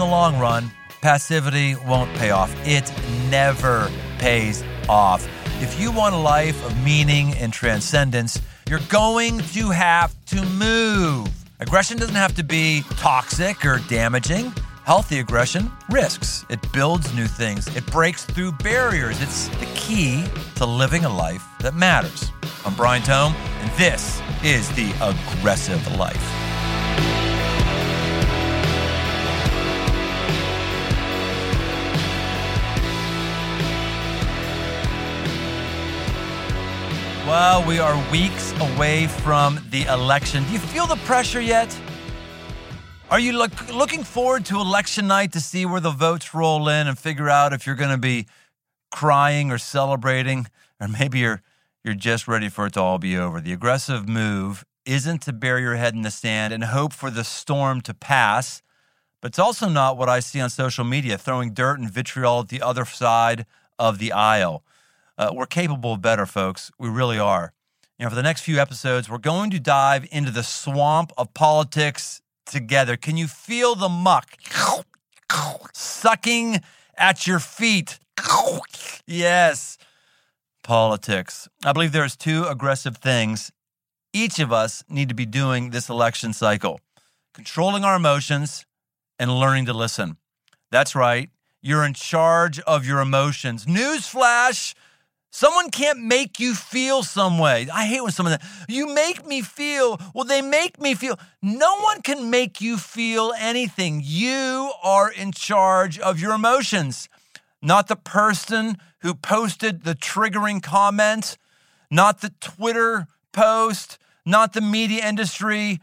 the long run, passivity won't pay off. It never pays off. If you want a life of meaning and transcendence, you're going to have to move. Aggression doesn't have to be toxic or damaging. Healthy aggression risks. It builds new things. It breaks through barriers. It's the key to living a life that matters. I'm Brian Tome, and this is the aggressive life. Well, we are weeks away from the election. Do you feel the pressure yet? Are you look, looking forward to election night to see where the votes roll in and figure out if you're going to be crying or celebrating, or maybe you're you're just ready for it to all be over? The aggressive move isn't to bury your head in the sand and hope for the storm to pass, but it's also not what I see on social media, throwing dirt and vitriol at the other side of the aisle. Uh, we're capable of better, folks. We really are. You know, for the next few episodes, we're going to dive into the swamp of politics together. Can you feel the muck sucking at your feet? Yes, politics. I believe there's two aggressive things each of us need to be doing this election cycle controlling our emotions and learning to listen. That's right. You're in charge of your emotions. Newsflash Someone can't make you feel some way. I hate when someone you make me feel. Well, they make me feel. No one can make you feel anything. You are in charge of your emotions, not the person who posted the triggering comment, not the Twitter post, not the media industry,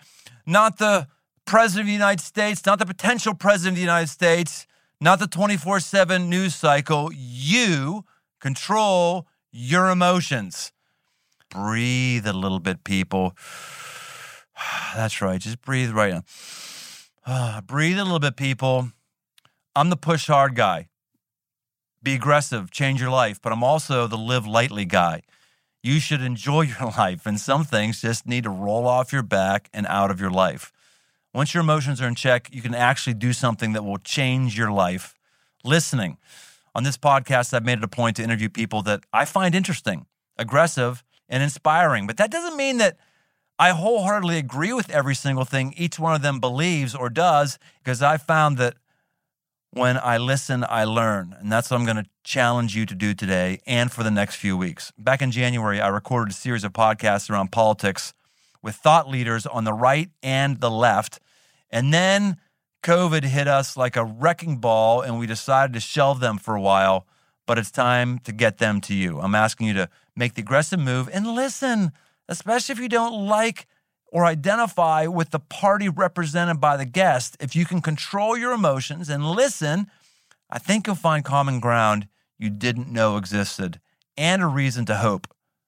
not the president of the United States, not the potential president of the United States, not the 24 7 news cycle. You control your emotions. Breathe a little bit, people. That's right. Just breathe right now. Uh, breathe a little bit, people. I'm the push hard guy. Be aggressive, change your life, but I'm also the live lightly guy. You should enjoy your life, and some things just need to roll off your back and out of your life. Once your emotions are in check, you can actually do something that will change your life. Listening. On this podcast, I've made it a point to interview people that I find interesting, aggressive, and inspiring. But that doesn't mean that I wholeheartedly agree with every single thing each one of them believes or does, because I found that when I listen, I learn. And that's what I'm going to challenge you to do today and for the next few weeks. Back in January, I recorded a series of podcasts around politics with thought leaders on the right and the left. And then COVID hit us like a wrecking ball and we decided to shelve them for a while, but it's time to get them to you. I'm asking you to make the aggressive move and listen, especially if you don't like or identify with the party represented by the guest. If you can control your emotions and listen, I think you'll find common ground you didn't know existed and a reason to hope,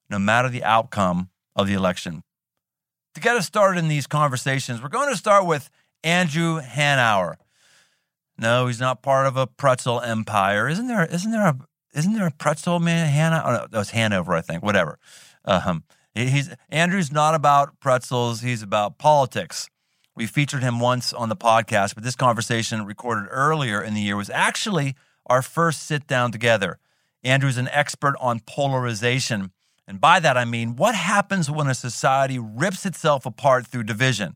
no matter the outcome of the election. To get us started in these conversations, we're going to start with Andrew Hanauer. No, he's not part of a pretzel empire. Isn't there? Isn't there a? Isn't there a pretzel man? Hannah? Oh, no, that was Hanover, I think. Whatever. Um, he's Andrew's not about pretzels. He's about politics. We featured him once on the podcast, but this conversation recorded earlier in the year was actually our first sit down together. Andrew's an expert on polarization. And by that, I mean what happens when a society rips itself apart through division.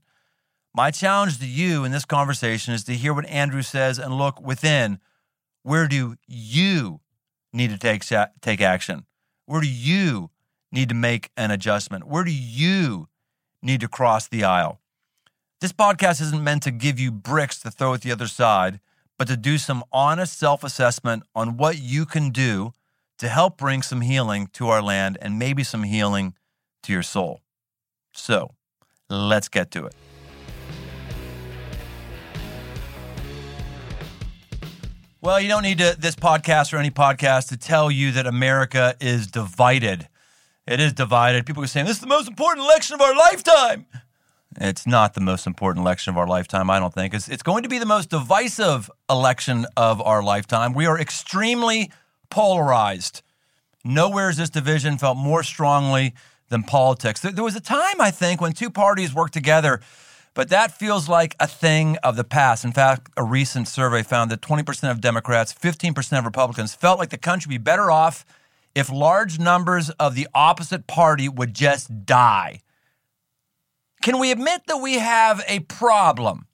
My challenge to you in this conversation is to hear what Andrew says and look within. Where do you need to take, take action? Where do you need to make an adjustment? Where do you need to cross the aisle? This podcast isn't meant to give you bricks to throw at the other side, but to do some honest self assessment on what you can do to help bring some healing to our land and maybe some healing to your soul. So let's get to it. Well, you don't need to, this podcast or any podcast to tell you that America is divided. It is divided. People are saying this is the most important election of our lifetime. It's not the most important election of our lifetime, I don't think. It's, it's going to be the most divisive election of our lifetime. We are extremely polarized. Nowhere has this division felt more strongly than politics. There, there was a time, I think, when two parties worked together But that feels like a thing of the past. In fact, a recent survey found that 20% of Democrats, 15% of Republicans felt like the country would be better off if large numbers of the opposite party would just die. Can we admit that we have a problem?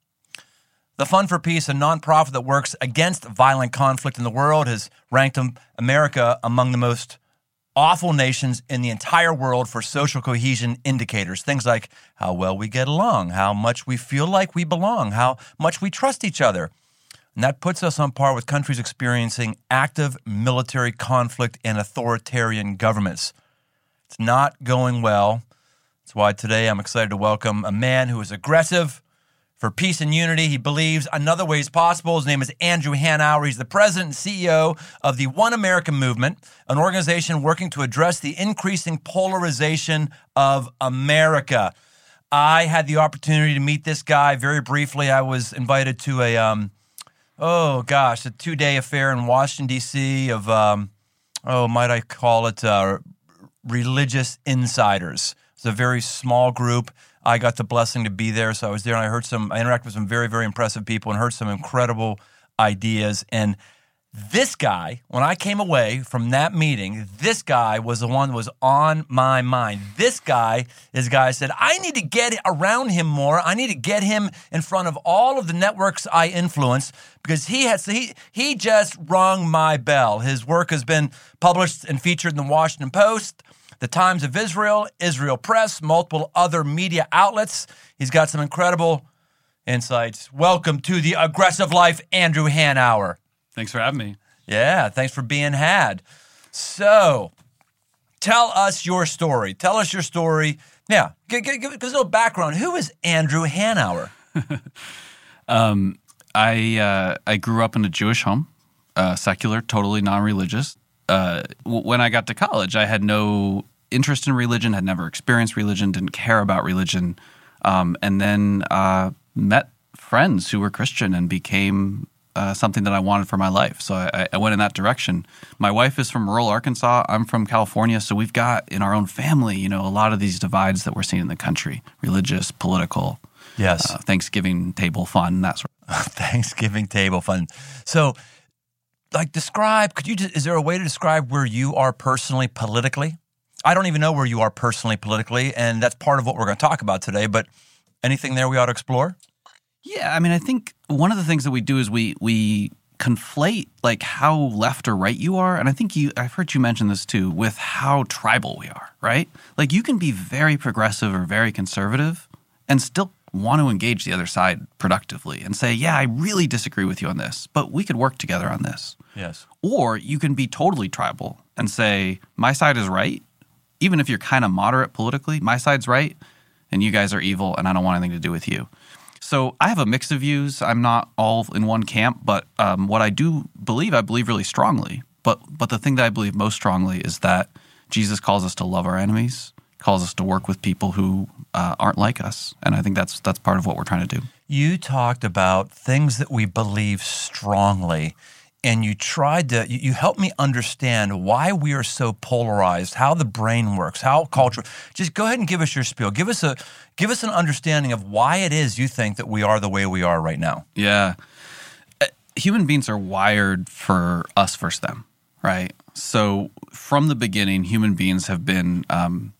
The Fund for Peace, a nonprofit that works against violent conflict in the world, has ranked America among the most awful nations in the entire world for social cohesion indicators. Things like how well we get along, how much we feel like we belong, how much we trust each other. And that puts us on par with countries experiencing active military conflict and authoritarian governments. It's not going well. That's why today I'm excited to welcome a man who is aggressive, for peace and unity. He believes another way is possible. His name is Andrew Hanauer. He's the president and CEO of the One America Movement, an organization working to address the increasing polarization of America. I had the opportunity to meet this guy very briefly. I was invited to a, um, oh gosh, a two day affair in Washington, D.C. of, um, oh, might I call it uh, religious insiders. It's a very small group. I got the blessing to be there. So I was there and I heard some, I interacted with some very, very impressive people and heard some incredible ideas. And this guy, when I came away from that meeting, this guy was the one that was on my mind. This guy is guy I said, I need to get around him more. I need to get him in front of all of the networks I influence because he has he he just rung my bell. His work has been published and featured in the Washington Post, the Times of Israel, Israel Press, multiple other media outlets. He's got some incredible insights. Welcome to the Aggressive Life, Andrew Hanauer. Thanks for having me. Yeah, thanks for being had. So, tell us your story. Tell us your story. Yeah, give, give, give us a little background. Who is Andrew Hanauer? um, I uh, I grew up in a Jewish home, uh, secular, totally non-religious. Uh, when I got to college, I had no interest in religion, had never experienced religion, didn't care about religion, um, and then uh, met friends who were Christian and became uh, something that I wanted for my life. So I, I, went in that direction. My wife is from rural Arkansas. I'm from California. So we've got in our own family, you know, a lot of these divides that we're seeing in the country religious, political. Yes. Uh, Thanksgiving table fun, that sort of Thanksgiving table fun. So, like, describe, could you, just is there a way to describe where you are personally politically? I don't even know where you are personally politically, and that's part of what we're going to talk about today. But anything there we ought to explore? Yeah, I mean, I think one of the things that we do is we we conflate like how left or right you are, and I think you I've heard you mention this too with how tribal we are, right? Like you can be very progressive or very conservative and still want to engage the other side productively and say, "Yeah, I really disagree with you on this, but we could work together on this." Yes. Or you can be totally tribal and say, "My side is right even if you're kind of moderate politically, my side's right and you guys are evil and I don't want anything to do with you. So I have a mix of views. I'm not all in one camp, but um, what I do believe, I believe really strongly. But but the thing that I believe most strongly is that Jesus calls us to love our enemies, calls us to work with people who uh, aren't like us, and I think that's that's part of what we're trying to do. You talked about things that we believe strongly and you tried to you, helped me understand why we are so polarized how the brain works how culture just go ahead and give us your spiel give us a give us an understanding of why it is you think that we are the way we are right now yeah uh, human beings are wired for us versus them right so from the beginning human beings have been um,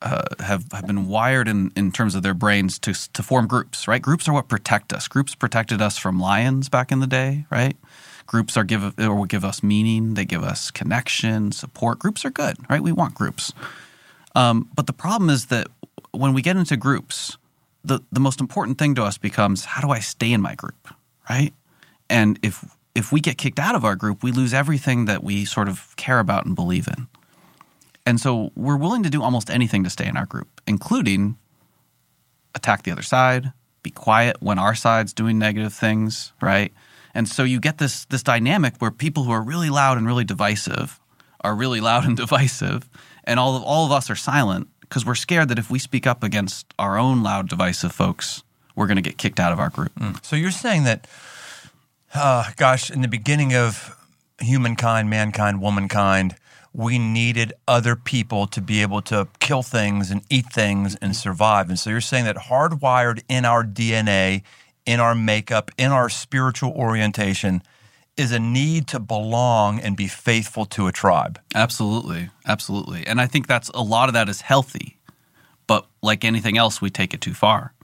uh, have have been wired in, in terms of their brains to to form groups, right? Groups are what protect us. Groups protected us from lions back in the day, right? Groups are give or will give us meaning. They give us connection, support. Groups are good, right? We want groups. Um, but the problem is that when we get into groups, the the most important thing to us becomes how do I stay in my group, right? And if if we get kicked out of our group, we lose everything that we sort of care about and believe in. And so we're willing to do almost anything to stay in our group, including attack the other side, be quiet when our side's doing negative things, right? And so you get this this dynamic where people who are really loud and really divisive are really loud and divisive, and all of all of us are silent because we're scared that if we speak up against our own loud divisive folks, we're going to get kicked out of our group. Mm. So you're saying that, uh, gosh, in the beginning of humankind, mankind, womankind, we needed other people to be able to kill things and eat things and survive. And so you're saying that hardwired in our DNA, in our makeup, in our spiritual orientation is a need to belong and be faithful to a tribe. Absolutely. Absolutely. And I think that's a lot of that is healthy. But like anything else, we take it too far.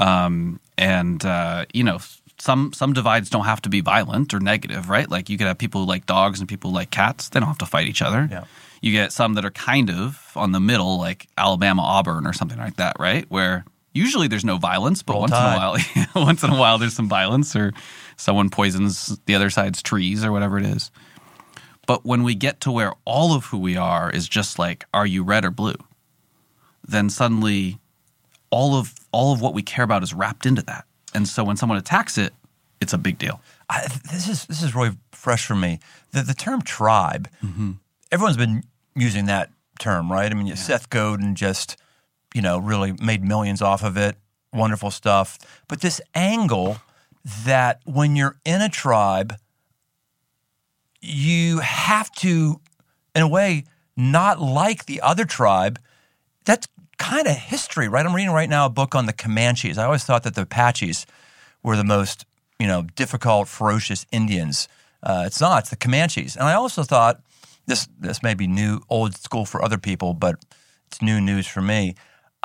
Um, and, uh, you know, some some divides don't have to be violent or negative, right? Like you could have people who like dogs and people who like cats. They don't have to fight each other. Yeah. You get some that are kind of on the middle, like Alabama Auburn or something like that, right? Where usually there's no violence, but Roll once Tide. in a while, once in a while there's some violence, or someone poisons the other side's trees or whatever it is. But when we get to where all of who we are is just like, are you red or blue? Then suddenly all of all of what we care about is wrapped into that. And so when someone attacks it, it's a big deal. I, this is this is really fresh for me. The the term tribe. Mm-hmm. Everyone's been using that term, right? I mean, Seth Godin just you know really made millions off of it. Wonderful stuff. But this angle that when you're in a tribe, you have to, in a way, not like the other tribe. That's kind of history, right? I'm reading right now a book on the Comanches. I always thought that the Apaches were the most, you know, difficult, ferocious Indians. Uh, it's not. It's the Comanches. And I also thought this this may be new, old school for other people, but it's new news for me.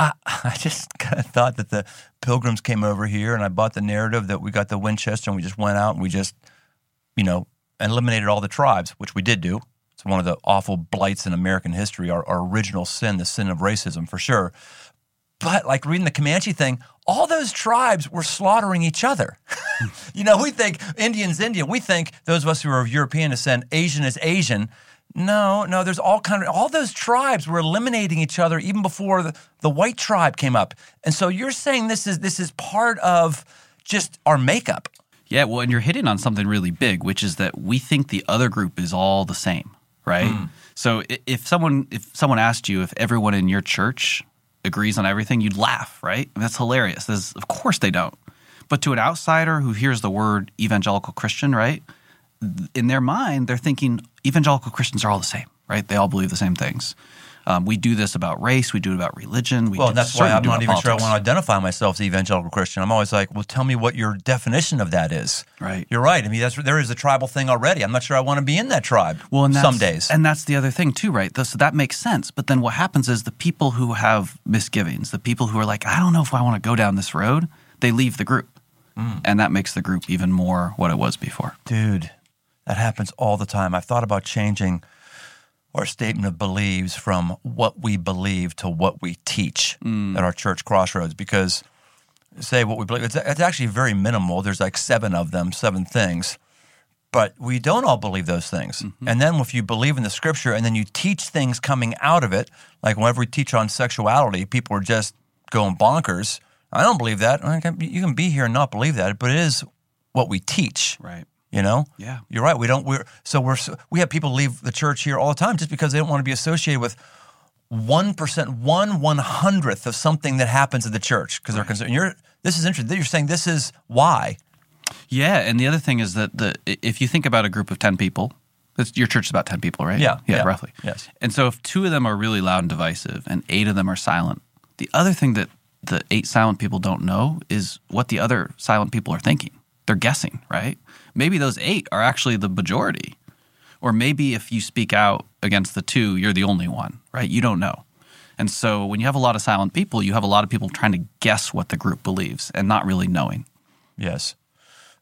I, just kind of thought that the Pilgrims came over here, and I bought the narrative that we got the Winchester, and we just went out and we just, you know, eliminated all the tribes, which we did do. It's one of the awful blights in American history, our, our original sin, the sin of racism, for sure. But like reading the Comanche thing, all those tribes were slaughtering each other. you know, we think Indian's Indian. We think those of us who are of European descent, Asian is Asian. No, no, there's all kind of all those tribes were eliminating each other even before the, the white tribe came up. And so you're saying this is this is part of just our makeup. Yeah, well, and you're hitting on something really big, which is that we think the other group is all the same, right? Hmm. So if someone if someone asked you if everyone in your church agrees on everything, you'd laugh, right? That's hilarious. There's, of course they don't. But to an outsider who hears the word evangelical Christian, right? In their mind, they're thinking evangelical Christians are all the same, right? They all believe the same things. Um, we do this about race. We do it about religion. We Well, do, that's why I'm not even sure I want to identify myself as evangelical Christian. I'm always like, well, tell me what your definition of that is. Right. You're right. I mean, that's there is a tribal thing already. I'm not sure I want to be in that tribe. Well, and some days. and that's the other thing too, right? So that makes sense. But then what happens is the people who have misgivings, the people who are like, I don't know if I want to go down this road, they leave the group, Mm. and that makes the group even more what it was before. Dude, that happens all the time. I've thought about changing our statement of beliefs from what we believe to what we teach Mm. at our church crossroads because say what we believe it's, it's actually very minimal there's like seven of them seven things but we don't all believe those things Mm-hmm. and then if you believe in the scripture and then you teach things coming out of it like whenever we teach on sexuality people are just going bonkers i don't believe that you can be here and not believe that but it is what we teach Right. You know Yeah. you're right we don't we're so we're we have people leave the church here all the time just because they don't want to be associated with one percent one one hundredth of something that happens at the church because they're concerned you're this is interesting you're saying this is why Yeah, and the other thing is that the if you think about a group of ten people, that's, your church is about ten people, right? Yeah, yeah, yeah, roughly. yes. And so if two of them are really loud and divisive, and eight of them are silent, the other thing that the eight silent people don't know is what the other silent people are thinking. They're guessing, right? Maybe those eight are actually the majority, or maybe if you speak out against the two, you're the only one, right? You don't know. And so when you have a lot of silent people, you have a lot of people trying to guess what the group believes and not really knowing. yes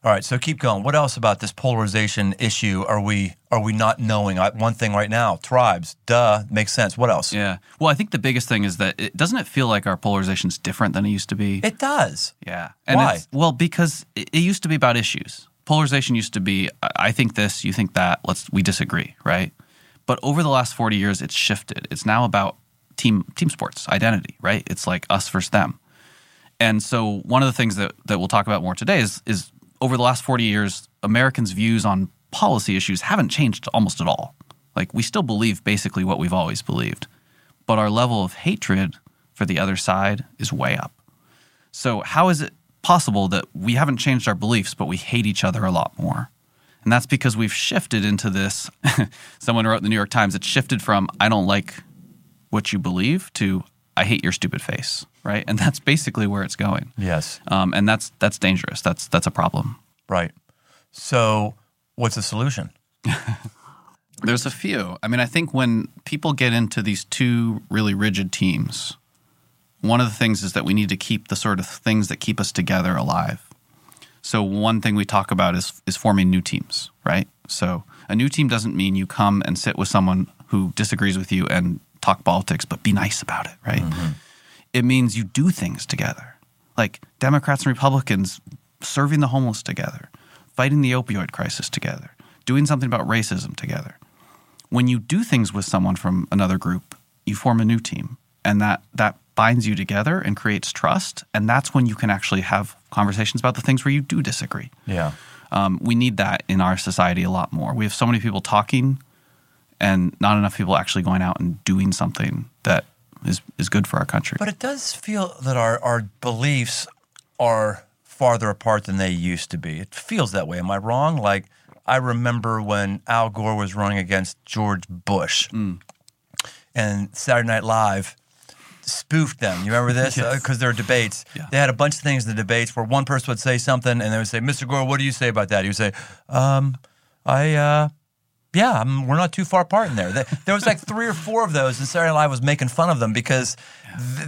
all right so keep going what else about this polarization issue are we are we not knowing I, one thing right now tribes duh makes sense what else Yeah. Well, I think the biggest thing is that it doesn't it feel like our polarization is different than it used to be. it does yeah. And Why? it's- well, because it, it used to be about issues. Polarization used to be I think this, you think that. Let's we disagree, right? But over the last forty years, it's shifted. It's now about team team sports identity, right? It's like us versus them. And so one of the things that, that we'll talk about more today is is over the last 40 years, Americans' views on policy issues haven't changed almost at all. Like we still believe basically what we've always believed. But our level of hatred for the other side is way up. So how is it possible that we haven't changed our beliefs but we hate each other a lot more? And that's because we've shifted into this. someone wrote in the New York Times, it's shifted from I don't like what you believe to I hate your stupid face, right? And that's basically where it's going. Yes. Um, and that's that's dangerous. That's that's a problem. Right. So, what's the solution? There's a few. I mean, I think when people get into these two really rigid teams, one of the things is that we need to keep the sort of things that keep us together alive. So one thing we talk about is is forming new teams, right? So a new team doesn't mean you come and sit with someone who disagrees with you and talk politics, but be nice about it, right? Mm-hmm. It means you do things together. Like Democrats and Republicans serving the homeless together, fighting the opioid crisis together, doing something about racism together. When you do things with someone from another group, you form a new team. And that that binds you together and creates trust. And that's when you can actually have conversations about the things where you do disagree. Yeah. Um, we need that in our society a lot more. We have so many people talking and not enough people actually going out and doing something that is, is good for our country. But it does feel that our, our beliefs are farther apart than they used to be. It feels that way. Am I wrong? Like, I remember when Al Gore was running against George Bush and Saturday Night Live spoofed them. You remember this? Yes. Because there were debates. Yeah. They had a bunch of things in the debates where one person would say something and they would say, Mr. Gore, what do you say about that? He would say, um, I, uh, yeah, I'm, we're not too far apart in there. There- There was like three or four of those, and Saturday Night Live was making fun of them because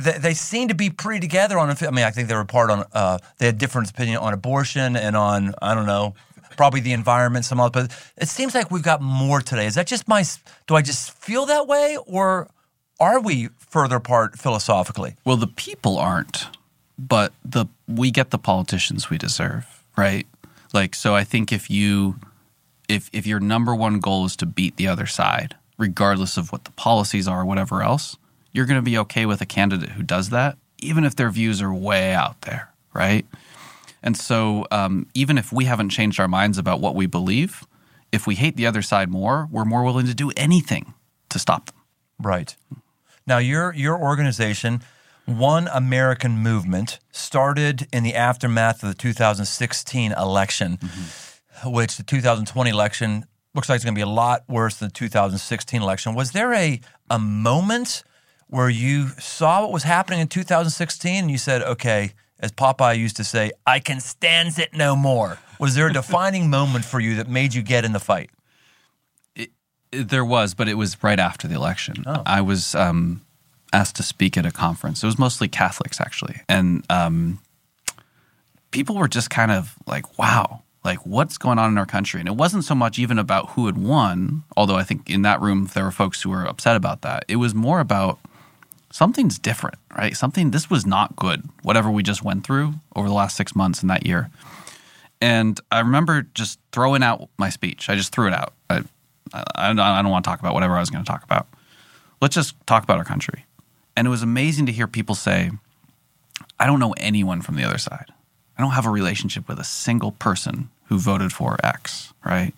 th- they seemed to be pretty together on. I mean, I think they were apart on. Uh, they had different opinion on abortion and on I don't know, probably the environment, some other. But it seems like we've got more today. Is that just my? Do I just feel that way, or are we further apart philosophically? Well, the people aren't, but the we get the politicians we deserve, right? Like, so I think if you if if your number one goal is to beat the other side, regardless of what the policies are or whatever else, you're going to be okay with a candidate who does that, even if their views are way out there, right? And so, um, even if we haven't changed our minds about what we believe, if we hate the other side more, we're more willing to do anything to stop them. Right. Now, your your organization, One American Movement, started in the aftermath of the 2016 election, mm-hmm. which the 2020 election looks like it's going to be a lot worse than the 2016 election. Was there a a moment where you saw what was happening in 2016 and you said, "Okay," as Popeye used to say, "I can stand it no more." Was there a defining moment for you that made you get in the fight? There was, but it was right after the election. I was um, asked to speak at a conference. It was mostly Catholics, actually, and um, people were just kind of like, "Wow, like what's going on in our country?" And it wasn't so much even about who had won, although I think in that room there were folks who were upset about that. It was more about something's different, right? Something this was not good. Whatever we just went through over the last six months in that year. And I remember just throwing out my speech. I just threw it out. I, I, I don't want to talk about whatever I was going to talk about. Let's just talk about our country. And it was amazing to hear people say, I don't know anyone from the other side. I don't have a relationship with a single person who voted for X, right?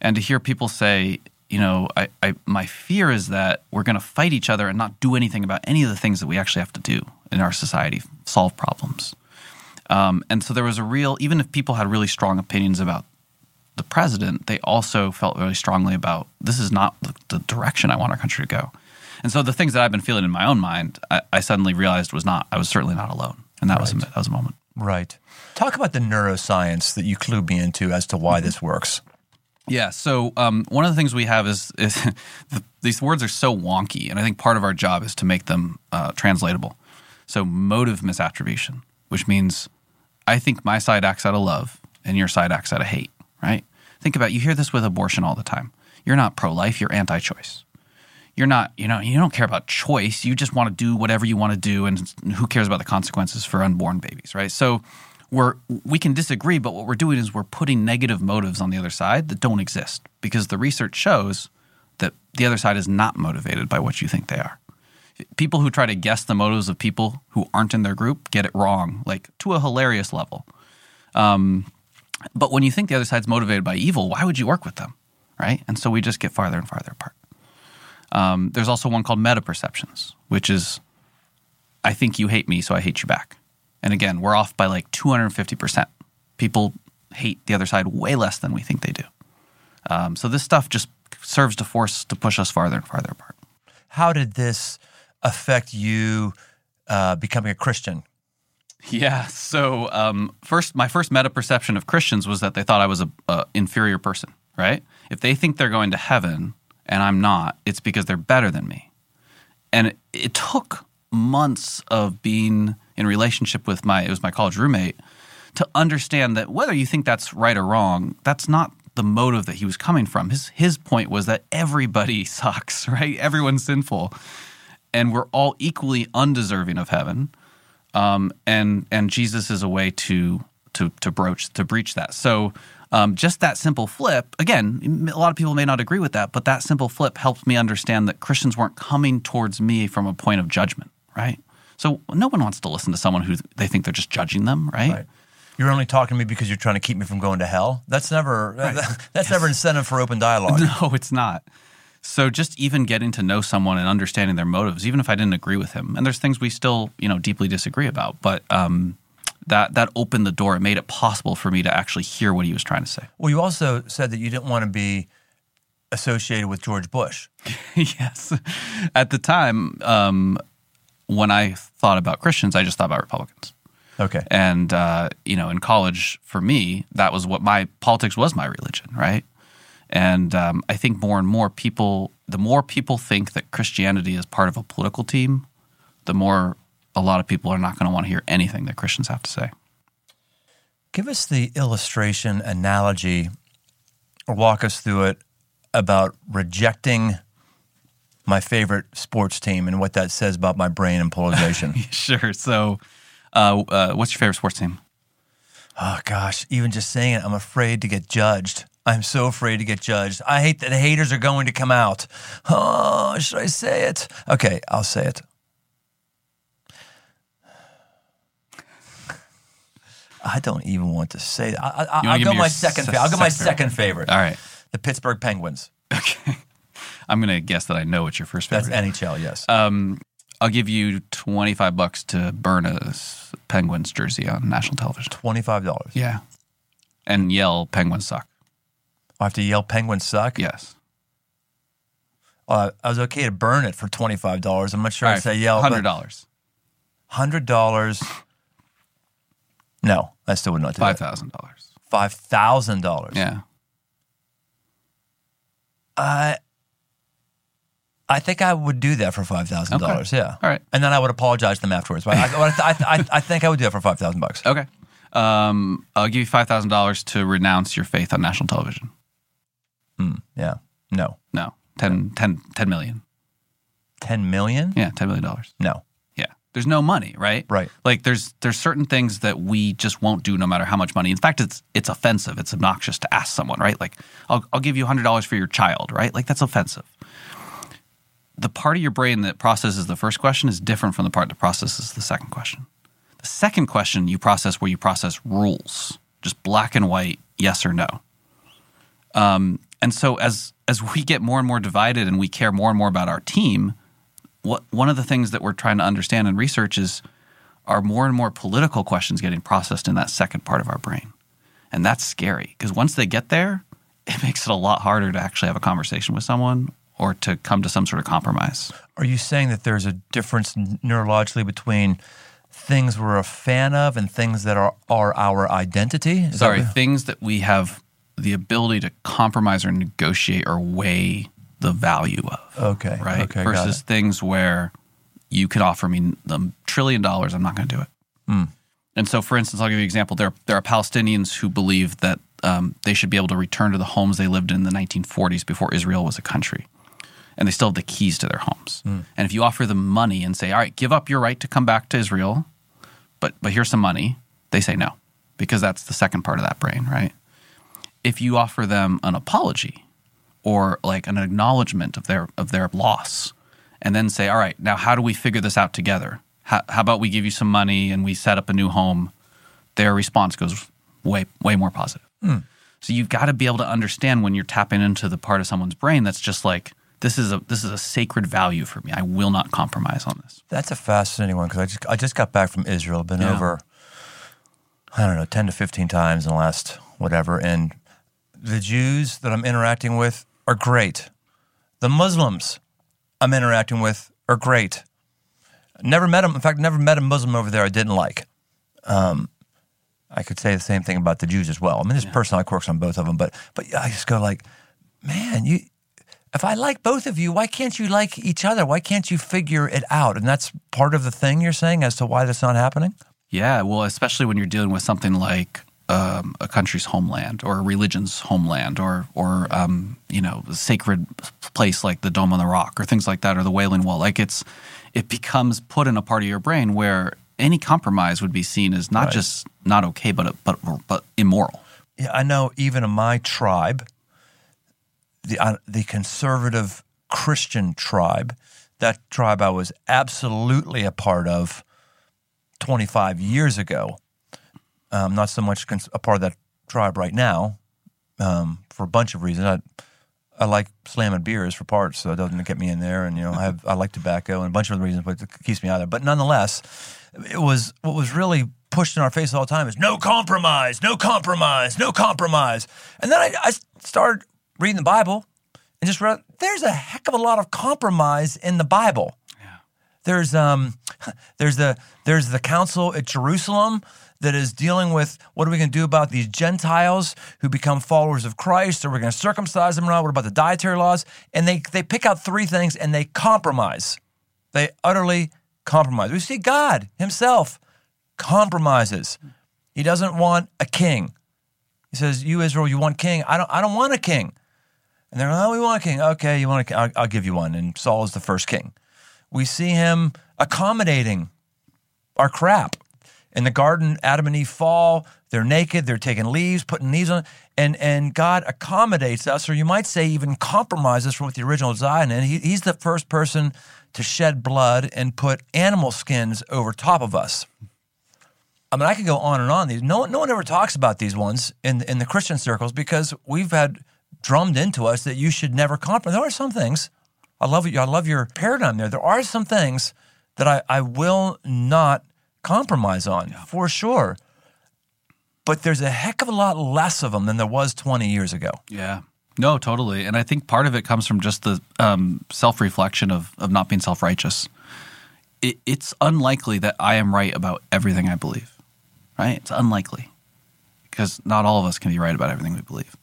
And to hear people say, you know, I, I my fear is that we're going to fight each other and not do anything about any of the things that we actually have to do in our society, solve problems. Um, and so there was a real, even if people had really strong opinions about the president, they also felt really strongly about this is not the, the direction I want our country to go. And so the things that I've been feeling in my own mind, I, I suddenly realized was not, I was certainly not alone. And that was a, that was a moment. Right. Talk about the neuroscience that you clued me into as to why this works. Yeah. So um, one of the things we have is, is the, these words are so wonky, and I think part of our job is to make them uh, translatable. So motive misattribution, which means I think my side acts out of love and your side acts out of hate. Right? Think about you hear this with abortion all the time. You're not pro-life. You're anti-choice. You're not. You know. You don't care about choice. You just want to do whatever you want to do, and who cares about the consequences for unborn babies? Right? So we're we can disagree, but what we're doing is we're putting negative motives on the other side that don't exist because the research shows that the other side is not motivated by what you think they are. People who try to guess the motives of people who aren't in their group get it wrong, like to a hilarious level. Um, but when you think the other side's motivated by evil, why would you work with them, right? And so we just get farther and farther apart. Um, there's also one called meta perceptions, which is I think you hate me, so I hate you back. And again, we're off by like 250%. People hate the other side way less than we think they do. Um, so this stuff just serves to force to push us farther and farther apart. How did this affect you uh, becoming a Christian? Yeah. So um, first, my first meta perception of Christians was that they thought I was a, a inferior person. Right? If they think they're going to heaven and I'm not, it's because they're better than me. And it, it took months of being in relationship with my it was my college roommate to understand that whether you think that's right or wrong, that's not the motive that he was coming from. His his point was that everybody sucks, right? Everyone's sinful, and we're all equally undeserving of heaven. Um, and and Jesus is a way to to to broach to breach that. So um, just that simple flip. Again, a lot of people may not agree with that, but that simple flip helped me understand that Christians weren't coming towards me from a point of judgment, right? So no one wants to listen to someone who they think they're just judging them, right? Right. You're only talking to me because you're trying to keep me from going to hell. That's never that's never incentive for open dialogue. No, it's not. So just even getting to know someone and understanding their motives, even if I didn't agree with him, and there's things we still you know deeply disagree about, but um, that that opened the door. It made it possible for me to actually hear what he was trying to say. Well, you also said that you didn't want to be associated with George Bush. yes, at the time um, when I thought about Christians, I just thought about Republicans. Okay. And uh, you know, in college, for me, that was what my politics was my religion, right? And um, I think more and more people, the more people think that Christianity is part of a political team, the more a lot of people are not going to want to hear anything that Christians have to say. Give us the illustration, analogy, or walk us through it about rejecting my favorite sports team and what that says about my brain and polarization. sure. So, uh, uh, what's your favorite sports team? Oh gosh, even just saying it, I'm afraid to get judged. I'm so afraid to get judged. I hate that the haters are going to come out. Oh, should I say it? Okay, I'll say it. I don't even want to say that. I, I, I'll go my second. se- Fa- I'll go my second favorite. All right. The Pittsburgh Penguins. Okay. I'm going to guess that I know what your first favorite. That's favorite. NHL. Yes. Um, I'll give you 25 bucks to burn a Penguins jersey on national television. Twenty-five dollars. Yeah. And yell Penguins suck. I have to yell "Penguins suck." Yes. Uh, I was okay to burn it for twenty-five dollars. I'm not sure I'd say yell. Hundred dollars. Hundred dollars. No, I still would not do Five thousand dollars. Five thousand dollars. Yeah. I I think I would do that for five thousand dollars. Yeah. All right. And then I would apologize to them afterwards. But I, I, I, I think I would do that for five thousand bucks. Okay. Um, I'll give you five thousand dollars to renounce your faith on national television. Yeah. No. No, 10, 10, 10 million. Ten million? Yeah, ten million dollars. No. Yeah. There's no money, right? Right. Like there's there's certain things that we just won't do no matter how much money. In fact, it's it's offensive. It's obnoxious to ask someone, right? Like I'll I'll give you hundred dollars for your child, right? Like that's offensive. The part of your brain that processes the first question is different from the part that processes the second question. The second question you process where you process rules, just black and white, yes or no. Um, and so as as we get more and more divided and we care more and more about our team, what one of the things that we're trying to understand and research is are more and more political questions getting processed in that second part of our brain. And that's scary because once they get there, it makes it a lot harder to actually have a conversation with someone or to come to some sort of compromise. Are you saying that there's a difference neurologically between things we're a fan of and things that are, are our identity? Is that Sorry, what- things that we have the ability to compromise or negotiate or weigh the value of. Okay. right? Okay. Versus things where you could offer me a trillion dollars, I'm not going to do it. Hmm. And so, for instance, I'll give you an example. There, there are Palestinians who believe that um, they should be able to return to the homes they lived in in the 1940s before Israel was a country. And they still have the keys to their homes. Hmm. And if you offer them money and say, all right, give up your right to come back to Israel, but, but here's some money, they say no, because that's the second part of that brain, right? If you offer them an apology, or like an acknowledgement of their of their loss and then say all right now how do we figure this out together? How, how about we give you some money and we set up a new home? Their response goes way way more positive. Hmm. So you've got to be able to understand when you're tapping into the part of someone's brain that's just like this is a this is a sacred value for me. I will not compromise on this. That's a fascinating one because I just I just got back from Israel. Been Yeah. over, I don't know, ten to fifteen times in the last whatever, and the Jews that I'm interacting with are great. The Muslims I'm interacting with are great. Never met them. In fact, never met a Muslim over there I didn't like. Um, I could say the same thing about the Jews as well. I mean, there's personal quirks on both of them, but but I just go like, man, you. If I like both of you, why can't you like each other? Why can't you figure it out? And that's part of the thing you're saying as to why that's not happening. Yeah, well, especially when you're dealing with something like um, a country's homeland or a religion's homeland or or um, you know a sacred place like the Dome on the Rock or things like that or the Wailing Wall. Like it's it becomes put in a part of your brain where any compromise would be seen as not Right. just not okay, but but but immoral. Yeah, I know. Even in my tribe, the uh, the conservative Christian tribe, that tribe I was absolutely a part of 25 years ago. Um, not so much cons- a part of that tribe right now, um, for a bunch of reasons. I, I like slamming beers for parts, so it doesn't get me in there. And you know, I have I like tobacco and a bunch of other reasons, but it keeps me out of there. But nonetheless, it was what was really pushed in our face all the time is no compromise, no compromise, no compromise. And then I, I started reading the Bible and just read there's a heck of a lot of compromise in the Bible. There's um, there's the there's the council at Jerusalem that is dealing with what are we going to do about these Gentiles who become followers of Christ? Are we going to circumcise them or not? What about the dietary laws? And they they pick out three things and they compromise. They utterly compromise. We see God Himself compromises. He doesn't want a king. He says, "You Israel, you want king? I don't. I don't want a king." And they're like, "Oh, we want a king. Okay, you want a king? I'll, I'll give you one." And Saul is the first king we see him accommodating our crap. In the garden, Adam and Eve fall. They're naked. They're taking leaves, putting leaves on, and and God accommodates us, or you might say even compromises from what the original design. And he, he's the first person to shed blood and put animal skins over top of us. I mean, I could go on and on. These no no one ever talks about these ones in in the Christian circles because we've had drummed into us that you should never compromise. There are some things. I love you. I love your paradigm there. There are some things that I, I will not compromise on for sure. But there's a heck of a lot less of them than there was 20 years ago. Yeah. No, totally. And I think part of it comes from just the um, self reflection of, of not being self righteous. It, it's unlikely that I am right about everything I believe, right? It's unlikely because not all of us can be right about everything we believe.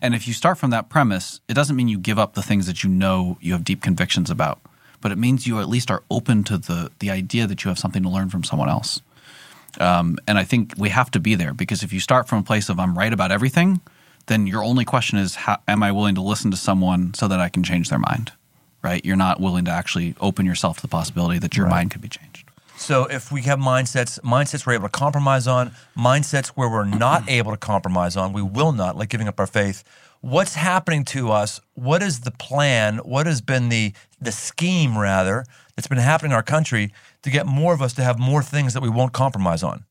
And if you start from that premise, it doesn't mean you give up the things that you know you have deep convictions about, but it means you at least are open to the, the idea that you have something to learn from someone else. Um, and I think we have to be there because if you start from a place of I'm right about everything, then your only question is, how, am I willing to listen to someone so that I can change their mind? Right? You're not willing to actually open yourself to the possibility that your mind could be changed. So if we have mindsets, mindsets we're able to compromise on, mindsets where we're not able to compromise on, we will not, like giving up our faith. What's happening to us? What is the plan? What has been the the scheme rather that's been happening in our country to get more of us to have more things that we won't compromise on?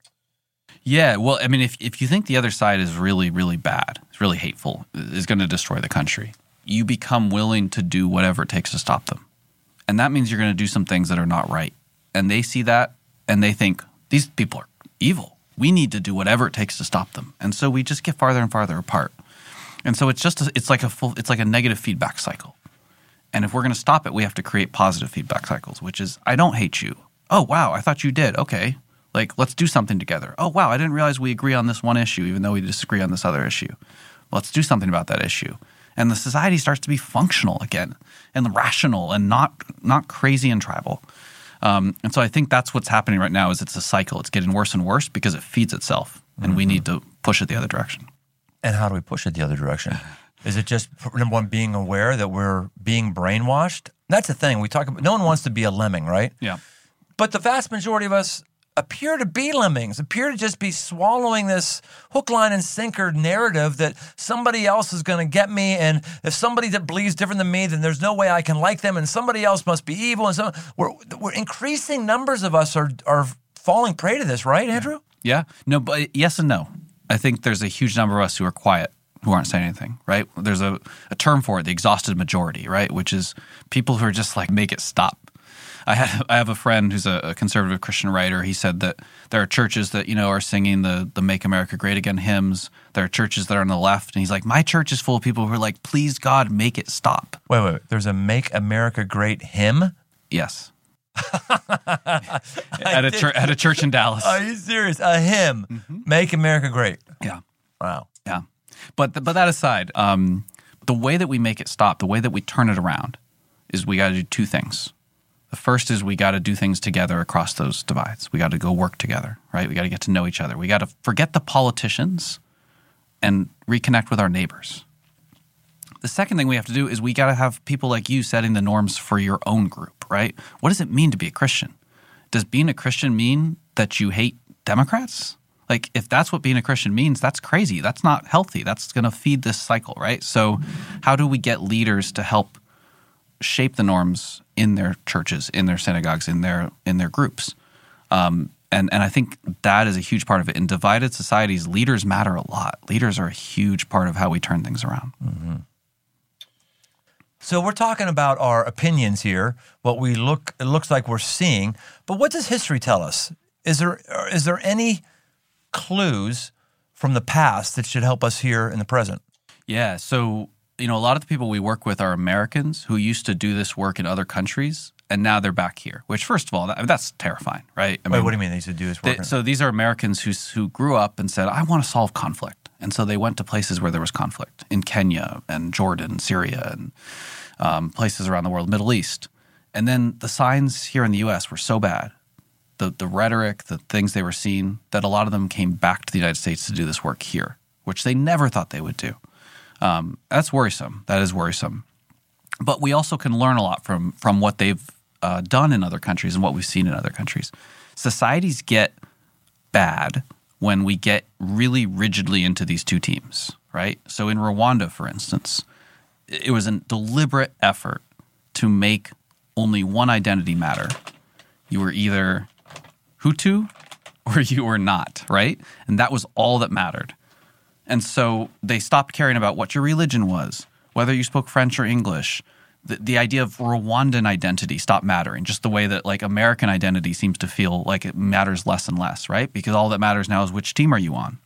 Yeah, well, I mean, if if you think the other side is really, really bad, it's really hateful, is going to destroy the country, you become willing to do whatever it takes to stop them, and that means you're going to do some things that are not right, and they see that and they think these people are evil. We need to do whatever it takes to stop them, and so we just get farther and farther apart, and so it's just a, it's like a full it's like a negative feedback cycle, and if we're going to stop it, we have to create positive feedback cycles, which is I don't hate you. Oh wow, I thought you did. Okay, like, let's do something together. Oh, wow, I didn't realize we agree on this one issue, even though we disagree on this other issue. Let's do something about that issue. And the society starts to be functional again and rational and not not crazy and tribal. Um, and so I think that's what's happening right now is it's a cycle. It's getting worse and worse because it feeds itself, and we need to push it the other direction. And how do we push it the other direction? Is it just number one being aware that we're being brainwashed? That's the thing we talk about. No one wants to be a lemming, right? Yeah. But the vast majority of us appear to be lemmings, appear to just be swallowing this hook, line, and sinker narrative that somebody else is going to get me. And if somebody that believes different than me, then there's no way I can like them. And somebody else must be evil. And so we're, we're increasing numbers of us are, are falling prey to this, right, Andrew? Yeah. No, but yes and no. I think there's a huge number of us who are quiet, who aren't saying anything, right? There's a, a term for it, the exhausted majority, right? Which is people who are just like, make it stop. I have I have a friend who's a, a conservative Christian writer. He said that there are churches that you know are singing the the "Make America Great Again" hymns. There are churches that are on the left, and he's like, my church is full of people who are like, please God, make it stop. Wait, wait, wait. There's a "Make America Great" hymn. Yes. at a did- church at a church in Dallas. Are you serious? A hymn, "Make America Great." yeah. Wow. Yeah, but but that aside, um, the way that we make it stop, the way that we turn it around, is we got to do two things. The first is we got to do things together across those divides. We got to go work together, right? We got to get to know each other. We got to forget the politicians and reconnect with our neighbors. The second thing we have to do is we got to have people like you setting the norms for your own group, right? What does it mean to be a Christian? Does being a Christian mean that you hate Democrats? Like, if that's what being a Christian means, that's crazy. That's not healthy. That's going to feed this cycle, right? So, how do we get leaders to help shape the norms in their churches, in their synagogues, in their in their groups? Um, and and I think that is a huge part of it. In divided societies, leaders matter a lot. Leaders are a huge part of how we turn things around. So we're talking about our opinions here, what we look it looks like we're seeing, but what does history tell us? Is there uh, is there any clues from the past that should help us here in the present? Yeah. So, you know, a lot of the people we work with are Americans who used to do this work in other countries and now they're back here, which, first of all, that, that's terrifying, right? I Wait, what do you mean they used to do this they- work? in- so these are Americans who, who grew up and said, I want to solve conflict. And so they went to places where there was conflict in Kenya and Jordan, Syria, and um, places around the world, Middle East. And then the signs here in the US were so bad, the, the rhetoric, the things they were seeing, that a lot of them came back to the United States to do this work here, which they never thought they would do. Um, that's worrisome. That is worrisome. But we also can learn a lot from from what they've uh, done in other countries and what we've seen in other countries. Societies get bad when we get really rigidly into these two teams, right? So in Rwanda, for instance, it was a deliberate effort to make only one identity matter. You were either Hutu or you were not, right? And that was all that mattered. And so they stopped caring about what your religion was, whether you spoke French or English. The, the idea of Rwandan identity stopped mattering, just the way that like American identity seems to feel like it matters less and less, right? Because all that matters now is which team are you on.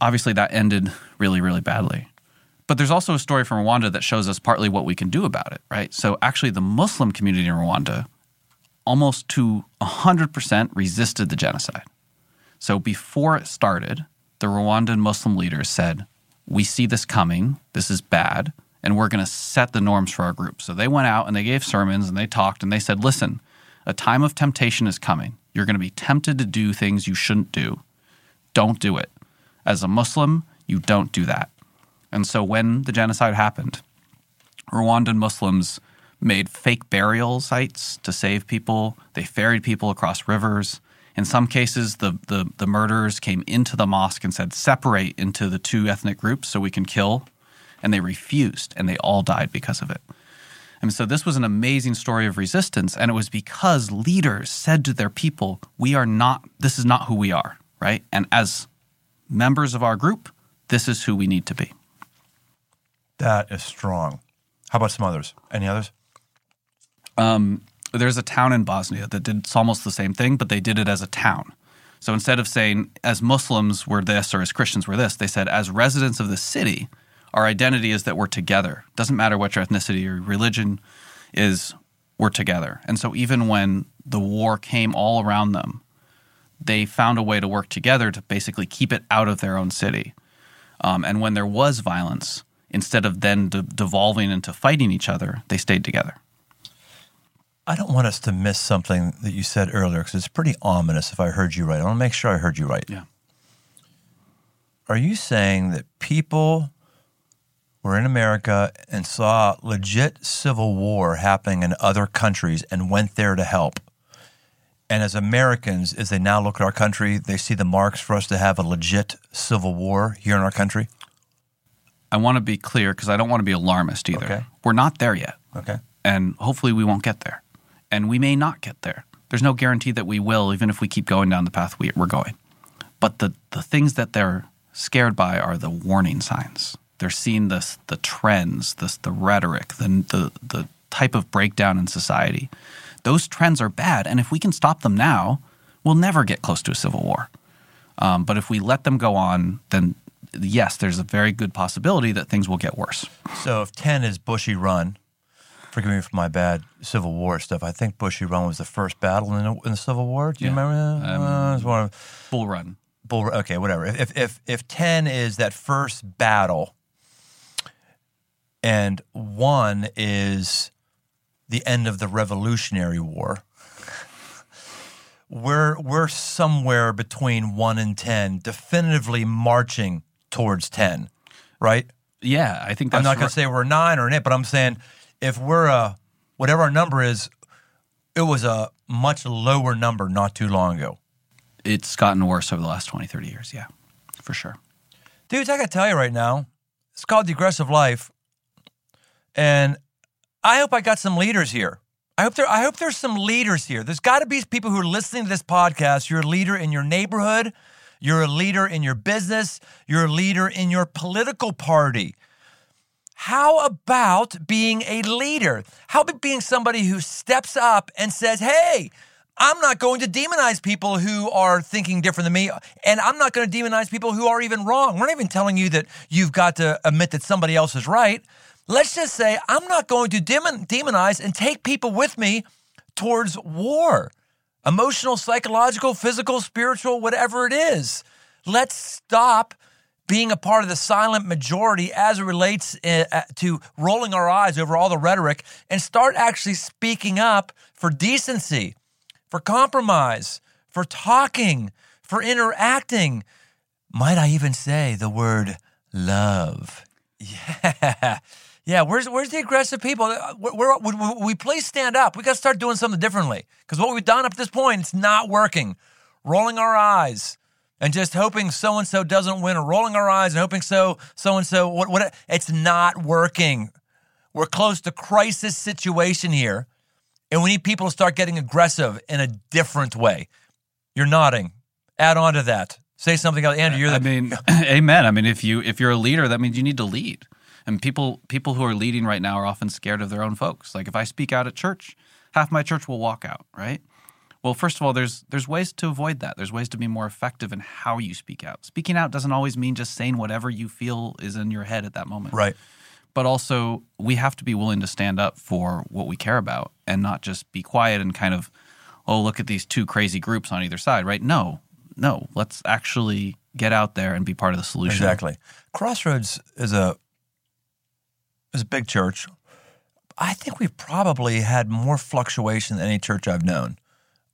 Obviously, that ended really, really badly. But there's also a story from Rwanda that shows us partly what we can do about it, right? So actually, the Muslim community in Rwanda almost to 100% resisted the genocide. So before it started, the Rwandan Muslim leaders said, We see this coming, this is bad, and we're going to set the norms for our group. So they went out and they gave sermons and they talked and they said, Listen, a time of temptation is coming. You're going to be tempted to do things you shouldn't do. Don't do it. As a Muslim, you don't do that. And so when the genocide happened, Rwandan Muslims made fake burial sites to save people. They ferried people across rivers. In some cases, the, the, the murderers came into the mosque and said, separate into the two ethnic groups so we can kill. And they refused, and they all died because of it. And so this was an amazing story of resistance. And it was because leaders said to their people, we are not, this is not who we are, right? And as members of our group, this is who we need to be. that is strong. How about some others? Any others? um, there's a town in Bosnia that did almost the same thing, but they did it as a town. So instead of saying as Muslims we're this or as Christians we're this, they said as residents of the city, our identity is that we're together. Doesn't matter what your ethnicity or religion is, we're together. And so even when the war came all around them, they found a way to work together to basically keep it out of their own city. Um, and when there was violence, instead of then de- devolving into fighting each other, they stayed together. I don't want us to miss something that you said earlier because it's pretty ominous if I heard you right. I want to make sure I heard you right. Yeah. Are you saying that people were in America and saw legit civil war happening in other countries and went there to help? And as Americans, as they now look at our country, they see the marks for us to have a legit civil war here in our country? I want to be clear because I don't want to be alarmist either. Okay. We're not there yet. Okay. And hopefully we won't get there. And we may not get there. There's no guarantee that we will, even if we keep going down the path we, we're going. But the, the things that they're scared by are the warning signs. They're seeing this, the trends, this, the rhetoric, the, the, the type of breakdown in society. Those trends are bad, and if we can stop them now, we'll never get close to a civil war. Um, but if we let them go on, then yes, there's a very good possibility that things will get worse. So if 10 is Bushy Run, forgive me for my bad Civil War stuff. I think Bushy Run was the first battle in the, in the Civil War. Do you Yeah. remember that? Um, Uh, it was one of, Bull run. Bull, okay, whatever. If, if, if 10 is that first battle and 1 is the end of the Revolutionary War, we're, we're somewhere between 1 and 10, definitively marching towards 10, right? Yeah, I think that's I'm not going to say we're nine or an eight, but I'm saying if we're a whatever our number is, it was a much lower number not too long ago. it's gotten worse over the last 20, 30 years. Yeah, for sure. Dudes, I got to tell you right now, it's called the aggressive life, and I hope I got some leaders here. I hope there. I hope there's some leaders here. There's got to be people who are listening to this podcast. You're a leader in your neighborhood. You're a leader in your business. You're a leader in your political party. How about being a leader? How about being somebody who steps up and says, hey, I'm not going to demonize people who are thinking different than me, and I'm not going to demonize people who are even wrong. We're not even telling you that you've got to admit that somebody else is right. Let's just say, I'm not going to demon- demonize and take people with me towards war emotional, psychological, physical, spiritual, whatever it is. Let's stop being a part of the silent majority as it relates uh, uh, to rolling our eyes over all the rhetoric and start actually speaking up for decency, for compromise, for talking, for interacting. Might I even say the word love? Yeah. Yeah, where's where's the aggressive people? Uh, Where, where- would, would we please stand up? We got to start doing something differently because what we've done up to this point, it's not working. Rolling our eyes and just hoping so and so doesn't win, or rolling our eyes and hoping so so and so what what it's not working. We're close to crisis situation here, and we need people to start getting aggressive in a different way. You're nodding. Add on to that. Say something else, Andrew. You're the I mean, amen. I mean, if you if you're a leader, that means you need to lead. And people people who are leading right now are often scared of their own folks. Like if I speak out at church, half my church will walk out, right? Well, first of all, there's there's ways to avoid that. There's ways to be more effective in how you speak out. Speaking out doesn't always mean just saying whatever you feel is in your head at that moment. right. But also, we have to be willing to stand up for what we care about and not just be quiet and kind of, oh, look at these two crazy groups on either side, right? No, no. Let's actually get out there and be part of the solution. Exactly. Crossroads is a is a big church. I think we've probably had more fluctuation than any church I've known.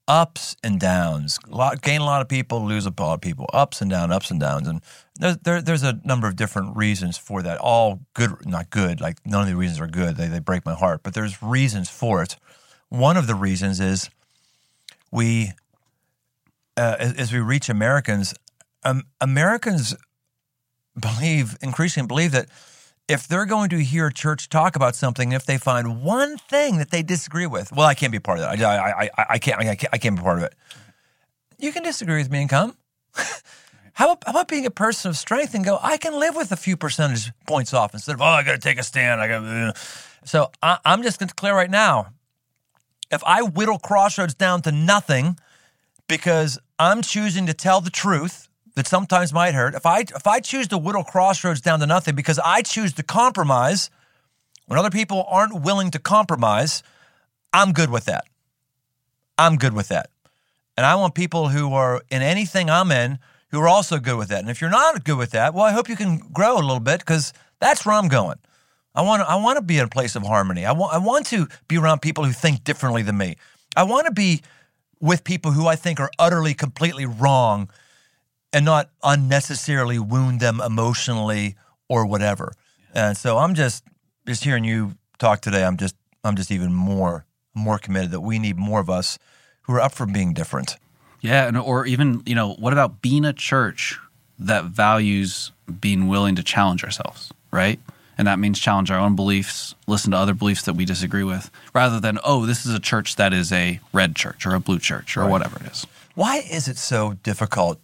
Ups and downs. Lot, gain a lot of people, lose a lot of people. Ups and downs, ups and downs, and there's there, there's a number of different reasons for that. All good, not good. Like none of the reasons are good. They they break my heart. But there's reasons for it. One of the reasons is we uh, as, as we reach Americans, um, Americans believe increasingly believe that if they're going to hear church talk about something, if they find one thing that they disagree with, well, I can't be part of that. I, I, I, I can't, I can't, I can't be part of it. You can disagree with me and come. How about, how about being a person of strength and go, I can live with a few percentage points off instead of, oh, I got to take a stand. I got. So I, I'm just going to declare right now, if I whittle Crossroads down to nothing because I'm choosing to tell the truth that sometimes might hurt. If I if I choose to whittle Crossroads down to nothing because I choose to compromise when other people aren't willing to compromise, I'm good with that. I'm good with that. And I want people who are in anything I'm in who are also good with that. And if you're not good with that, well, I hope you can grow a little bit because that's where I'm going. I want to, I want to be in a place of harmony. I want I want to be around people who think differently than me. I want to be with people who I think are utterly completely wrong and not unnecessarily wound them emotionally or whatever. And so I'm just just hearing you talk today. I'm just I'm just even more more committed that we need more of us who are up for being different. Yeah, and or even you know, what about being a church that values being willing to challenge ourselves, right? And that means challenge our own beliefs, listen to other beliefs that we disagree with, rather than oh, this is a church that is a red church or a blue church or Right. whatever it is. Why is it so difficult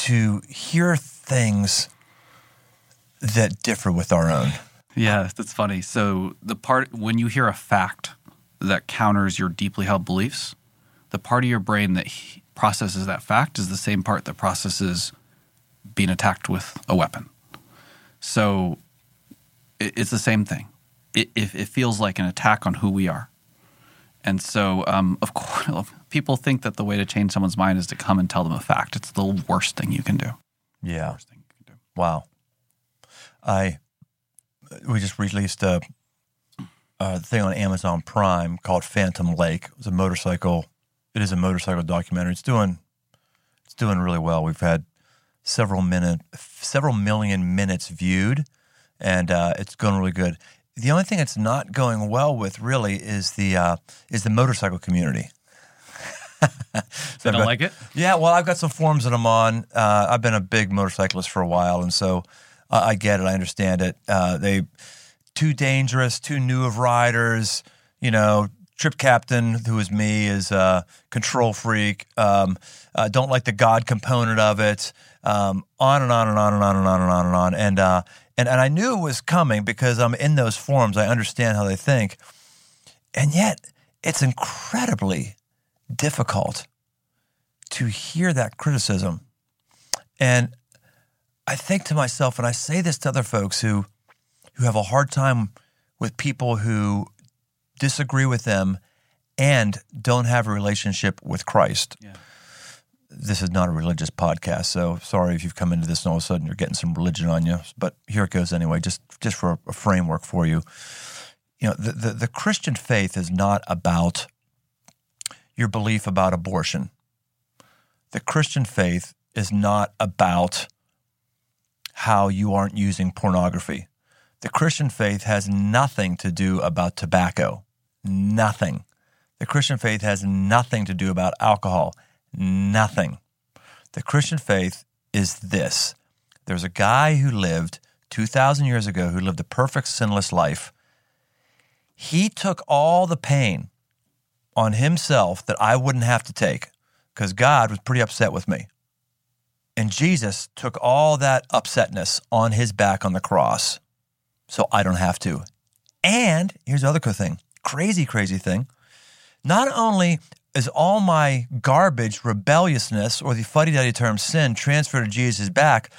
to hear things that differ with our own? Yeah, that's funny. So the part when you hear a fact that counters your deeply held beliefs, the part of your brain that processes that fact is the same part that processes being attacked with a weapon. So it, it's the same thing. It, it, it feels like an attack on who we are. And so, um, of course, people think that the way to change someone's mind is to come and tell them a fact. It's the worst thing you can do. Yeah. Worst thing you can do. Wow. I we just released a, a thing on Amazon Prime called Phantom Lake. It was a motorcycle. It is a motorcycle documentary. It's doing it's doing really well. We've had several minute several million minutes viewed, and uh, it's going really good. The only thing it's not going well with really is the uh, is the motorcycle community. You I've don't like it? yeah, well, I've got some forms that I'm on. Uh, I've been a big motorcyclist for a while, and so uh, I get it. I understand it. Uh, they too dangerous, too new of riders. You know, trip captain, who is me, is a control freak. Um, uh, don't like the God component of it. Um, on and on and on and on and on and on and on. And uh, and and I knew it was coming because I'm in those forums. I understand how they think, and yet it's incredibly difficult to hear that criticism. And I think to myself, and I say this to other folks who who have a hard time with people who disagree with them and don't have a relationship with Christ. Yeah. This is not a religious podcast, so sorry if you've come into this and all of a sudden you're getting some religion on you. But here it goes anyway, just just for a, a framework for you. You know, the, the, the Christian faith is not about your belief about abortion the Christian faith is not about how you aren't using pornography. The Christian faith has nothing to do about tobacco. Nothing. The Christian faith has nothing to do about alcohol. Nothing. The Christian faith is this there's a guy who lived 2,000 years ago who lived a perfect, sinless life. He took all the pain on himself that I wouldn't have to take because God was pretty upset with me. And Jesus took all that upsetness on his back on the cross so I don't have to. And here's the other cool thing crazy, crazy thing. Not only is all my garbage, rebelliousness, or the fuddy duddy term sin transferred to Jesus' back,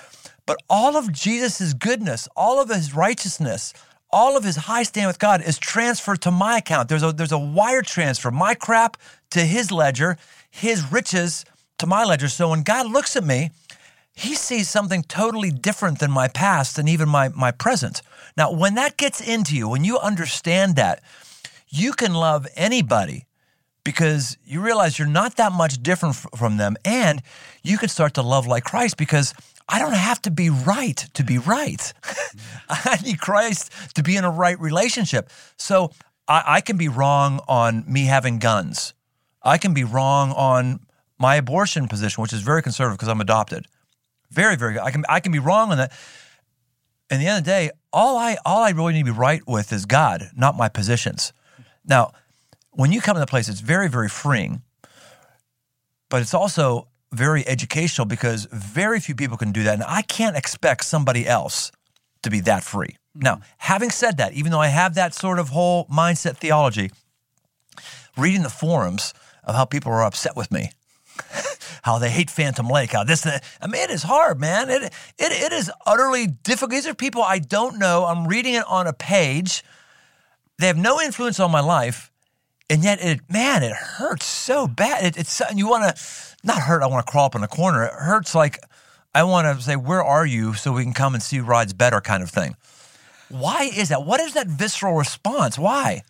but all of Jesus' goodness, all of his righteousness, all of his high stand with God is transferred to my account. There's a there's a wire transfer, my crap to his ledger, his riches to my ledger. So when God looks at me, he sees something totally different than my past and even my my present. Now, when that gets into you, when you understand that, you can love anybody because you realize you're not that much different from them and you can start to love like Christ because I don't have to be right to be right. I need Christ to be in a right relationship. So I, I can be wrong on me having guns. I can be wrong on my abortion position, which is very conservative because I'm adopted. Very, very good. I can I can be wrong on that. In the end of the day, all I all I really need to be right with is God, not my positions. Now, when you come to the place, it's very, very freeing, but it's also very educational because very few people can do that. And I can't expect somebody else to be that free. Mm-hmm. Now, having said that, even though I have that sort of whole mindset theology, reading the forums of how people are upset with me, how they hate Phantom Lake, how this, that, I mean, it is hard, man. It, it, it is utterly difficult. These are people I don't know. I'm reading it on a page. They have no influence on my life. And yet, it, man, it hurts so bad. It, it's, you want to, not hurt, I want to crawl up in a corner. It hurts like I want to say, where are you so we can come and see rides better kind of thing. Why is that? What is that visceral response? Why?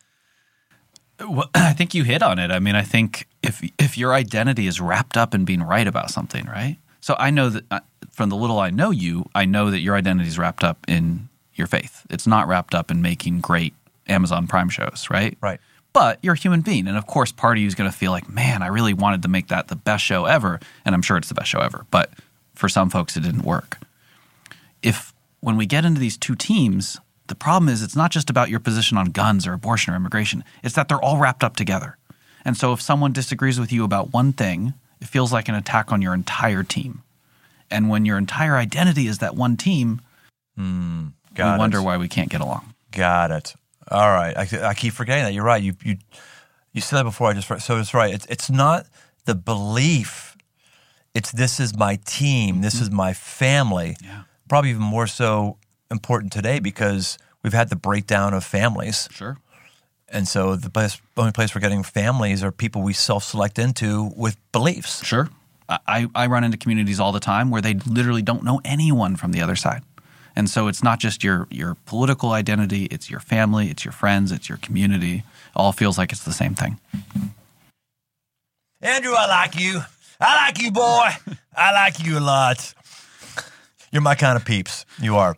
Well, I think you hit on it. I mean, I think if if your identity is wrapped up in being right about something, right? So I know that uh, from the little I know you, I know that your identity is wrapped up in your faith. It's not wrapped up in making great Amazon Prime shows, right? Right. But you're a human being, and of course, part of you is going to feel like, man, I really wanted to make that the best show ever, and I'm sure it's the best show ever. But for some folks, it didn't work. If when we get into these two teams, the problem is it's not just about your position on guns or abortion or immigration, it's that they're all wrapped up together. And so if someone disagrees with you about one thing, it feels like an attack on your entire team. And when your entire identity is that one team, hmm, Got we it. wonder why we can't get along. Got it. All right. I, I keep forgetting that. You're right. You you you said that before. I just so it's right. It's it's not the belief. It's this is my team. This is mm-hmm. my family. Yeah. Probably even more so important today because we've had the breakdown of families, Sure. and so the best only place we're getting families are people we self-select into with beliefs. Sure. I I run into communities all the time where they literally don't know anyone from the other side. And so it's not just your your political identity, it's your family, it's your friends, it's your community. It all feels like it's the same thing. Andrew, I like you. I like you, boy. I like you a lot. You're my kind of peeps. You are.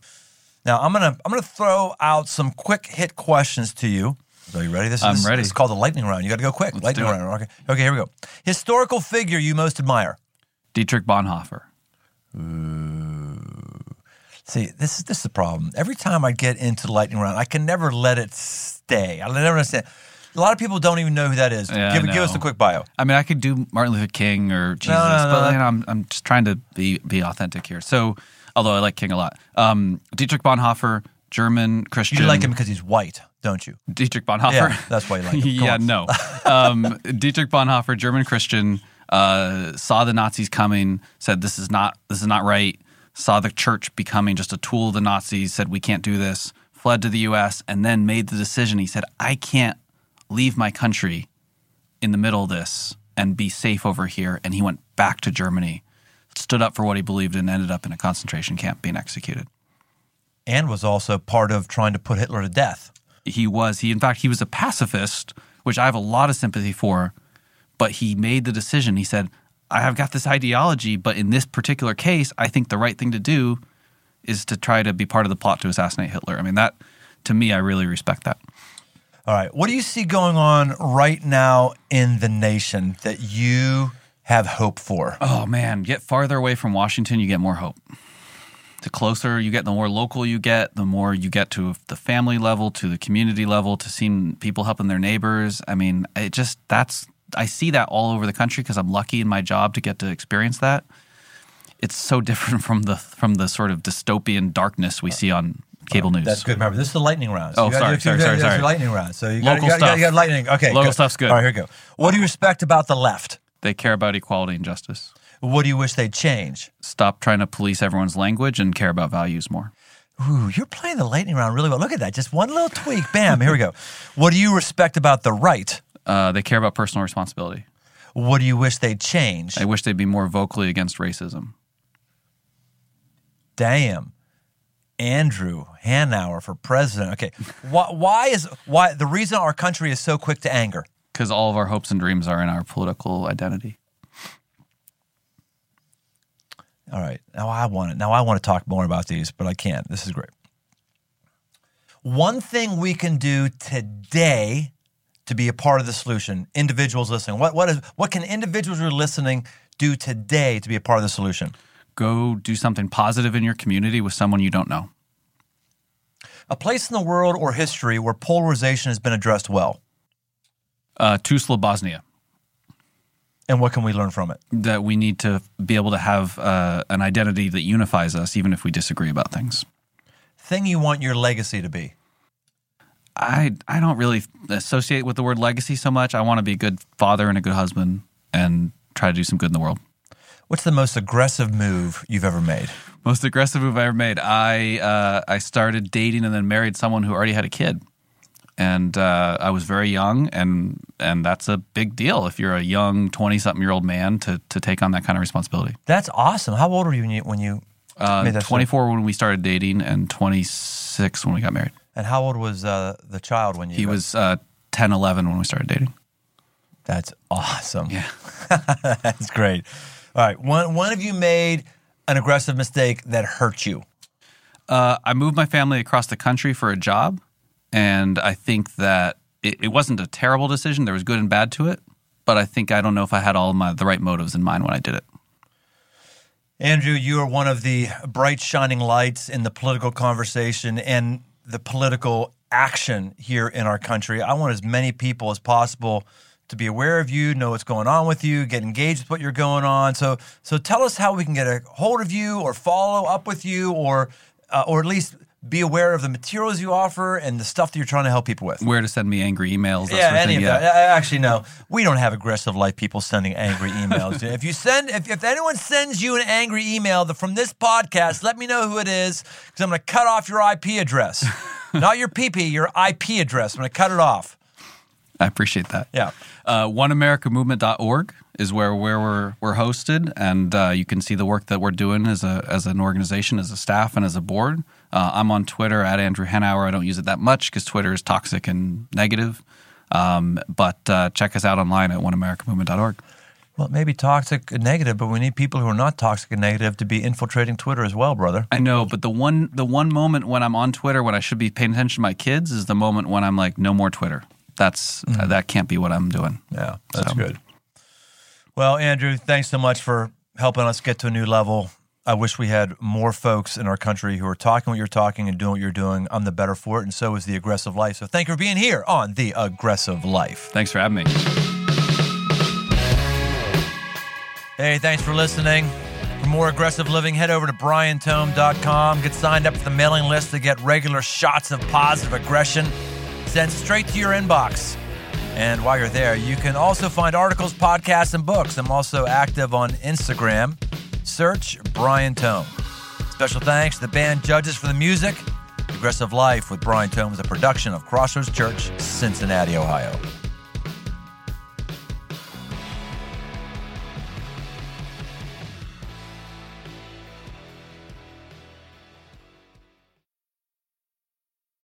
Now I'm gonna I'm gonna throw out some quick hit questions to you. Are you ready? This I'm is ready. It's called the lightning round. You got to go quick. lightning do it. round. Okay. Okay. Here we go. Historical figure you most admire. Dietrich Bonhoeffer. See, this is this is the problem. Every time I get into the lightning round, I can never let it stay. I never understand. A lot of people don't even know who that is. Yeah, give, give us a quick bio. I mean, I could do Martin Luther King or Jesus, no, but no. you know, I'm I'm just trying to be be authentic here. So, although I like King a lot, um, Dietrich Bonhoeffer, German Christian. You like him because he's white, don't you? Dietrich Bonhoeffer. Yeah, that's why you like him. Yeah, no. Um, Dietrich Bonhoeffer, German Christian, uh, saw the Nazis coming, said this is not this is not right. Saw the church becoming just a tool of the Nazis, said we can't do this. Fled to the U.S. and then made the decision. He said, I can't leave my country in the middle of this and be safe over here. And he went back to Germany, stood up for what he believed, and ended up in a concentration camp being executed. And was also part of trying to put Hitler to death. he was he in fact he was a pacifist which i have a lot of sympathy for but he made the decision he said i have got this ideology but in this particular case i think the right thing to do is to try to be part of the plot to assassinate hitler. I mean that to me i really respect that. All right. What do you see going on right now in the nation that you have hope for? oh man. Get farther away from washington you get more hope. The closer you get the more local you get the more you get to the family level to the community level to seeing people helping their neighbors. I mean it just that's i see that all over the country because i'm lucky in my job to get to experience that it's so different from the from the sort of dystopian darkness we see on cable news That's good. Remember, this is the lightning round. Oh, you gotta sorry, do- sorry, sorry, sorry. lightning round. So you got, Local you got, you got, you got lightning. Okay. Local good. stuff's good. All right, here we go. What do you respect about the left? they care about equality and justice What do you wish they'd change? stop trying to police everyone's language and care about values more Ooh, you're playing the lightning round really well. Look at that. Just one little tweak. Bam. Here we go. What do you respect about the right? Uh, they care about personal responsibility What do you wish they'd change? i wish they'd be more vocally against racism Damn. Andrew Hanauer for president. Okay. Why, why is why the reason our country is so quick to anger? because all of our hopes and dreams are in our political identity. All right. Now I want it. Now I want to talk more about these, but I can't. This is great. One thing we can do today to be a part of the solution, individuals listening. What what is what can individuals who are listening do today to be a part of the solution? Go do something positive in your community with someone you don't know. A place in the world or history where polarization has been addressed well. Uh, Tuzla, Bosnia. And what can we learn from it? That we need to be able to have uh, an identity that unifies us, even if we disagree about things. Thing you want your legacy to be. I I don't really associate with the word legacy so much. I want to be a good father and a good husband, and try to do some good in the world. What's the most aggressive move you've ever made? Most aggressive move I ever made. I uh, I started dating and then married someone who already had a kid, and uh, I was very young, and and that's a big deal if you're a young twenty something year old man to to take on that kind of responsibility. That's awesome. How old were you when you, when you Uh, twenty four when we started dating, and twenty six when we got married. And how old was uh, the child when you? He was uh, 10, 11 when we started dating. That's awesome. Yeah. That's great. All right. One one of you made an aggressive mistake that hurt you. Uh, I moved my family across the country for a job, and I think that it, it wasn't a terrible decision. There was good and bad to it, but I think I don't know if I had all of my the right motives in mind when I did it. Andrew, you are one of the bright shining lights in the political conversation and the political action here in our country. I want as many people as possible to be aware of you, know what's going on with you, get engaged with what you're going on. So, so tell us how we can get a hold of you or follow up with you, or uh, or at least be aware of the materials you offer and the stuff that you're trying to help people with. Where to send me angry emails? Yeah, sort of any thing. of yeah. that. Actually, no, we don't have aggressive life people sending angry emails. if you send, if, if anyone sends you an angry email from this podcast, let me know who it is because I'm going to cut off your IP address, not your PP, your IP address. I'm going to cut it off. I appreciate that. Yeah. Uh, OneAmericaMovement.org is where, where we're, we're hosted, and uh, you can see the work that we're doing as, a, as an organization, as a staff, and as a board. Uh, I'm on Twitter at Andrew Hanauer. I don't use it that much because Twitter is toxic and negative. Um, but uh, check us out online at OneAmericaMovement.org. Well, it may be toxic and negative, but we need people who are not toxic and negative to be infiltrating Twitter as well, brother. I know, but the one the one moment when I'm on Twitter when I should be paying attention to my kids is the moment when I'm like, no more Twitter. That's uh, that can't be what I'm doing. Yeah, that's So- good. Well, Andrew, thanks so much for helping us get to a new level. I wish we had more folks in our country who are talking what you're talking and doing what you're doing. I'm the better for it, and so is the aggressive life. So thank you for being here on the aggressive life. Thanks for having me. Hey, thanks for listening. For more aggressive living, head over to briantome.com. Get signed up for the mailing list to get regular shots of positive aggression sent straight to your inbox. And while you're there, you can also find articles, podcasts, and books. I'm also active on Instagram. Search Brian Tome. Special thanks to the band judges for the music. Aggressive Life with Brian Tome is a production of Crossroads Church, Cincinnati, Ohio.